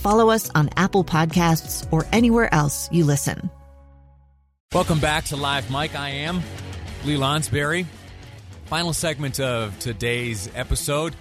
follow us on Apple Podcasts, or anywhere else you listen. Welcome back to Live Mic. I am Lee Lonsberry. Final segment of today's episode.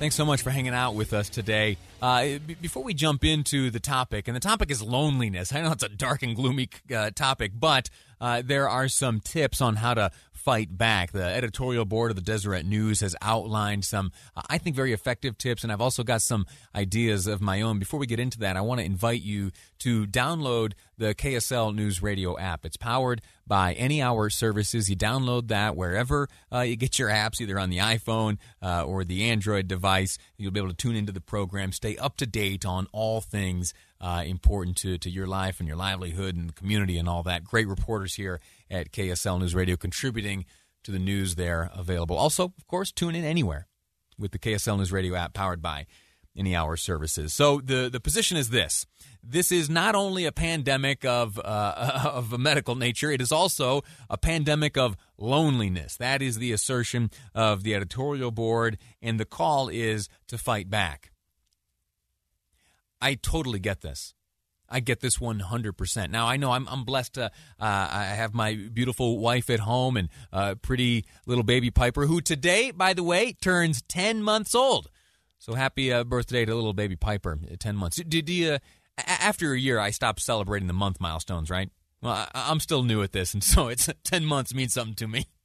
Thanks so much for hanging out with us today. Uh, before we jump into the topic, and the topic is loneliness. I know it's a dark and gloomy uh, topic, but uh, there are some tips on how to fight back. The editorial board of the Deseret News has outlined some, I think, very effective tips, and I've also got some ideas of my own. Before we get into that, I want to invite you to download the KSL News Radio app. It's powered by Any Hour Services. You download that wherever uh, you get your apps, either on the iPhone uh, or the Android device. You'll be able to tune into the program, stay up to date on all things uh, important to, to your life and your livelihood and the community and all that. Great reporters here at KSL News Radio contributing to the news there available. Also, of course, tune in anywhere with the KSL News Radio app powered by Any Hour Services. So the, the position is this. This is not only a pandemic of uh, of a medical nature; it is also a pandemic of loneliness. That is the assertion of the editorial board, and the call is to fight back. I totally get this. I get this 100%. Now, I know I'm, I'm blessed to, uh, I have my beautiful wife at home and uh, pretty little baby Piper, who today, by the way, turns 10 months old. So happy uh, birthday to little baby Piper, uh, 10 months. Did you, after a year, I stopped celebrating the month milestones, right? Well, I, I'm still new at this, and so it's 10 months means something to me.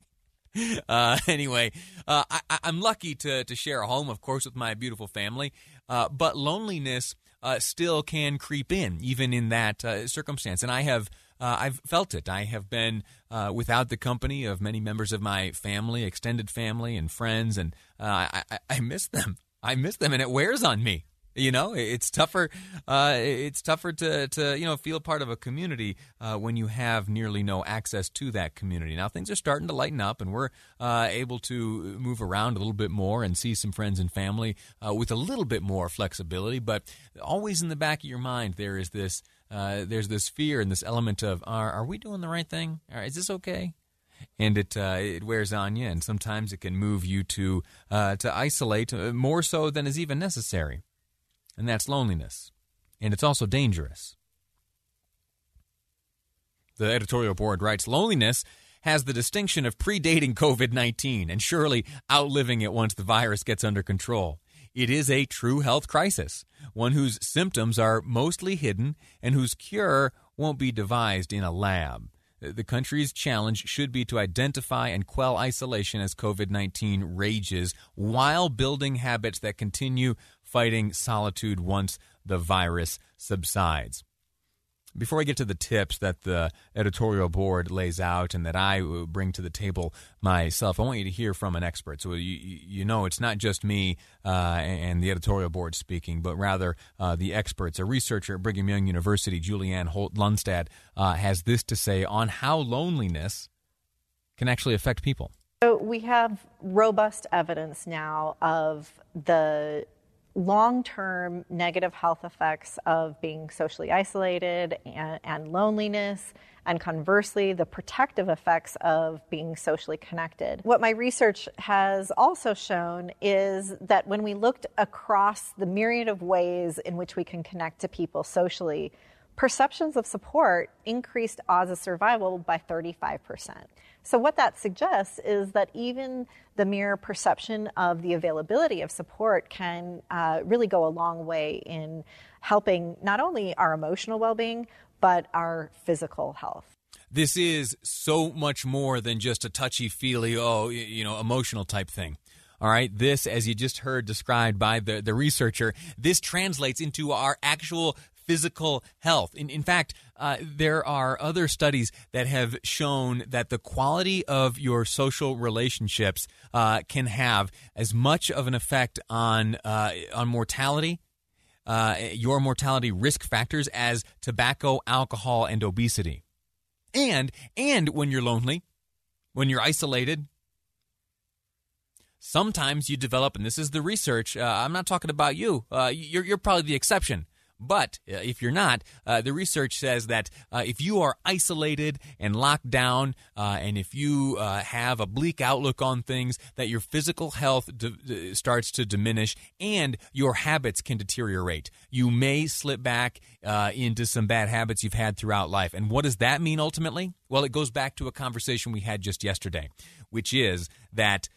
Uh, anyway, uh, I, am lucky to, to share a home, of course, with my beautiful family. Uh, but loneliness uh, still can creep in, even in that uh, circumstance. And I have. Uh, I've felt it. I have been uh, without the company of many members of my family, extended family, and friends, and uh, I, I, miss them. I miss them, and it wears on me. You know, it's tougher. Uh, it's tougher to, to you know feel part of a community uh, when you have nearly no access to that community. Now things are starting to lighten up, and we're uh, able to move around a little bit more and see some friends and family uh, with a little bit more flexibility. But always in the back of your mind, there is this uh, there's this fear and this element of are, are we doing the right thing? Is this okay? and it uh, it wears on you, and sometimes it can move you to uh, to isolate uh, more so than is even necessary and that's loneliness. And it's also dangerous. The editorial board writes Loneliness has the distinction of predating COVID 19 and surely outliving it once the virus gets under control. It is a true health crisis, one whose symptoms are mostly hidden and whose cure won't be devised in a lab. The country's challenge should be to identify and quell isolation as COVID 19 rages while building habits that continue fighting solitude once the virus subsides. Before I get to the tips that the editorial board lays out and that I bring to the table myself, I want you to hear from an expert. So you, you know it's not just me uh, and the editorial board speaking, but rather uh, the experts. A researcher at Brigham Young University, Julianne Holt Lunstad, uh, has this to say on how loneliness can actually affect people. So we have robust evidence now of the long term negative health effects of being socially isolated and, and, loneliness, and conversely, the protective effects of being socially connected. What my research has also shown is that when we looked across the myriad of ways in which we can connect to people socially, perceptions of support increased odds of survival by 35%. So, what that suggests is that even the mere perception of the availability of support can uh, really go a long way in helping not only our emotional well being, but our physical health. This is so much more than just a touchy feely, oh, you know, emotional type thing. All right. This, as you just heard described by the, the researcher, this translates into our actual physical health. In, in fact, uh, there are other studies that have shown that the quality of your social relationships uh, can have as much of an effect on uh, on mortality. Uh, your mortality risk factors as tobacco, alcohol, and obesity, and and when you're lonely, when you're isolated, sometimes you develop, and this is the research. Uh, I'm not talking about you. Uh, you're, you're probably the exception. But uh, if you're not, uh, the research says that uh, if you are isolated and locked down, uh, and if you uh, have a bleak outlook on things, that your physical health starts to diminish and your habits can deteriorate. You may slip back uh, into some bad habits you've had throughout life. And what does that mean ultimately? Well, it goes back to a conversation we had just yesterday, which is that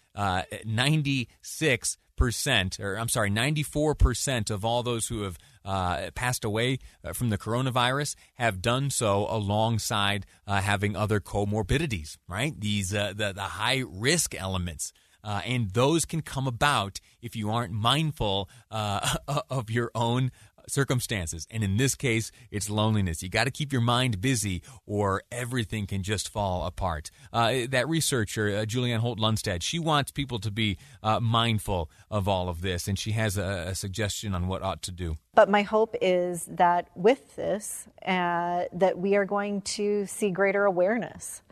96 percent, or I'm sorry, 94 percent of all those who have uh, passed away uh, from the coronavirus have done so alongside uh, having other comorbidities, right? These uh, the, the high risk elements. Uh, and those can come about if you aren't mindful uh, of your own circumstances. And in this case, it's loneliness. You got to keep your mind busy or everything can just fall apart. Uh, that researcher, uh, Julianne Holt Lunstad, she wants people to be uh, mindful of all of this, and she has a, a, suggestion on what ought to do. But my hope is that with this, uh, that we are going to see greater awareness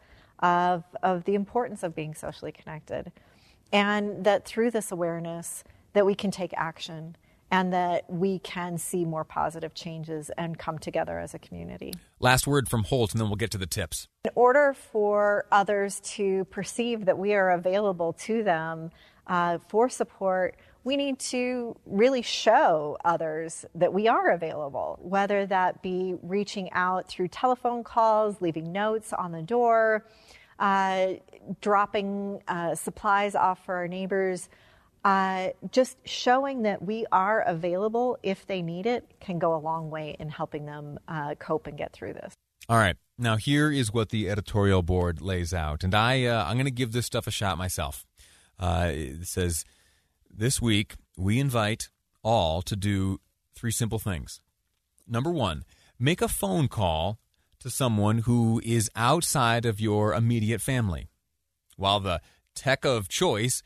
of, of the importance of being socially connected. And that through this awareness, that we can take action and that we can see more positive changes and come together as a community. Last word from Holt, and then we'll get to the tips. In order for others to perceive that we are available to them uh, for support, we need to really show others that we are available, whether that be reaching out through telephone calls, leaving notes on the door, uh, dropping uh, supplies off for our neighbors uh, just showing that we are available if they need it can go a long way in helping them uh, cope and get through this. All right. Now, here is what the editorial board lays out. And I, uh, I'm going to give this stuff a shot myself. Uh, it says, This week, we invite all to do three simple things. Number one, make a phone call to someone who is outside of your immediate family. While the tech of choice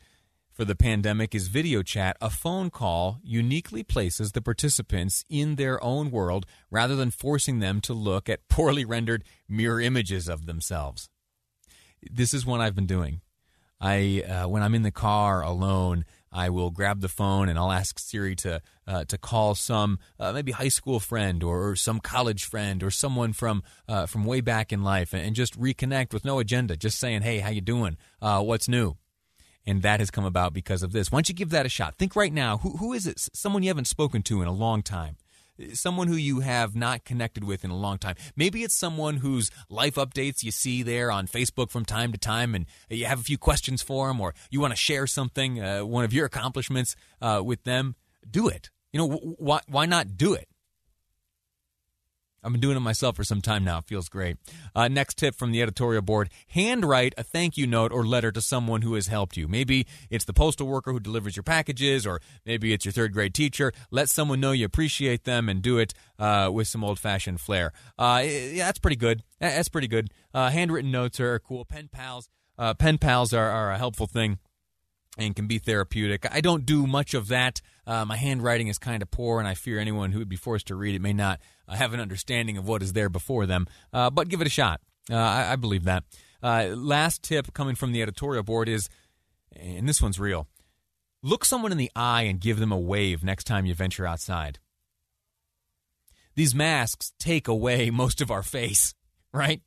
for the pandemic is video chat, a phone call uniquely places the participants in their own world rather than forcing them to look at poorly rendered mirror images of themselves. This is what I've been doing. I uh, when I'm in the car alone, I will grab the phone and I'll ask Siri to uh, to call some uh, maybe high school friend or, some college friend or someone from uh, from way back in life and, and, just reconnect with no agenda, just saying, "Hey, how you doing? Uh, what's new?" And that has come about because of this. Why don't you give that a shot? Think right now who, who is it? Someone you haven't spoken to in a long time. Someone who you have not connected with in a long time. Maybe it's someone whose life updates you see there on Facebook from time to time, and you have a few questions for them, or you want to share something, uh, one of your accomplishments uh, with them. Do it. You know, why, why not do it? I've been doing it myself for some time now. It feels great. Uh, next tip from the editorial board handwrite a thank you note or letter to someone who has helped you. Maybe it's the postal worker who delivers your packages, or maybe it's your third grade teacher. Let someone know you appreciate them and do it uh, with some old fashioned flair. Uh, yeah, that's pretty good. That's pretty good. Uh, handwritten notes are cool. Pen pals. Uh, pen pals are, are a helpful thing and can be therapeutic. I don't do much of that. Uh, my handwriting is kind of poor, and I fear anyone who would be forced to read it may not uh, have an understanding of what is there before them. Uh, but give it a shot. Uh, I, I, believe that. Uh, last tip coming from the editorial board is, and this one's real look someone in the eye and give them a wave next time you venture outside. These masks take away most of our face, right?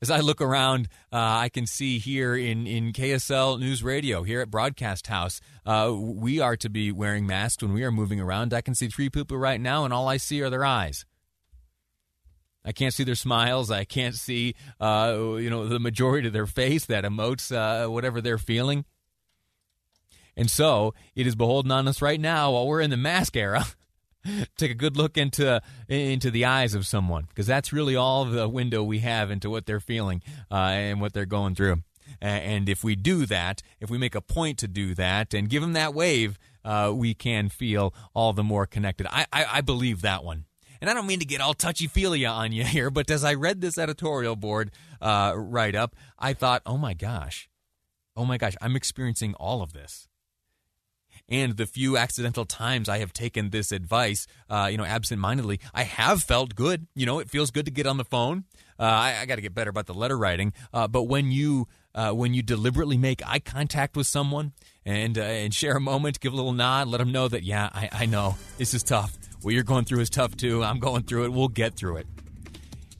As I look around, uh, I can see here in, in KSL News Radio, here at Broadcast House, uh, we are to be wearing masks when we are moving around. I can see three people right now, and all I see are their eyes. I can't see their smiles. I can't see, uh, you know, the majority of their face that emotes uh, whatever they're feeling. And so it is beholden on us right now while we're in the mask era take a good look into into the eyes of someone because that's really all the window we have into what they're feeling uh, and what they're going through. And if we do that, if we make a point to do that and give them that wave, uh, we can feel all the more connected. I, I, I believe that one. And I don't mean to get all touchy feely on you here, but as I read this editorial board uh, write up, I thought, oh my gosh, oh my gosh, I'm experiencing all of this and the few accidental times I have taken this advice, uh, you know, absent-mindedly, I have felt good. You know, it feels good to get on the phone. Uh, I, I got to get better about the letter writing. Uh, but when you uh, when you deliberately make eye contact with someone and uh, and share a moment, give a little nod, let them know that yeah, I, I know this is tough. What you're going through is tough too. I'm going through it. We'll get through it.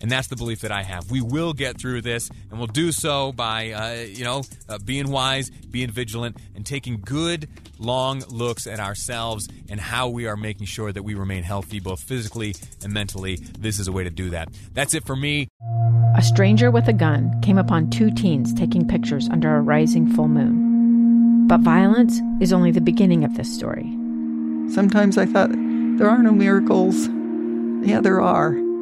And that's the belief that I have. We will get through this, and we'll do so by, uh, you know, uh, being wise, being vigilant, and taking good, long looks at ourselves and how we are making sure that we remain healthy, both physically and mentally. This is a way to do that. That's it for me. A stranger with a gun came upon two teens taking pictures under a rising full moon. But violence is only the beginning of this story. Sometimes I thought, there are no miracles. Yeah, there are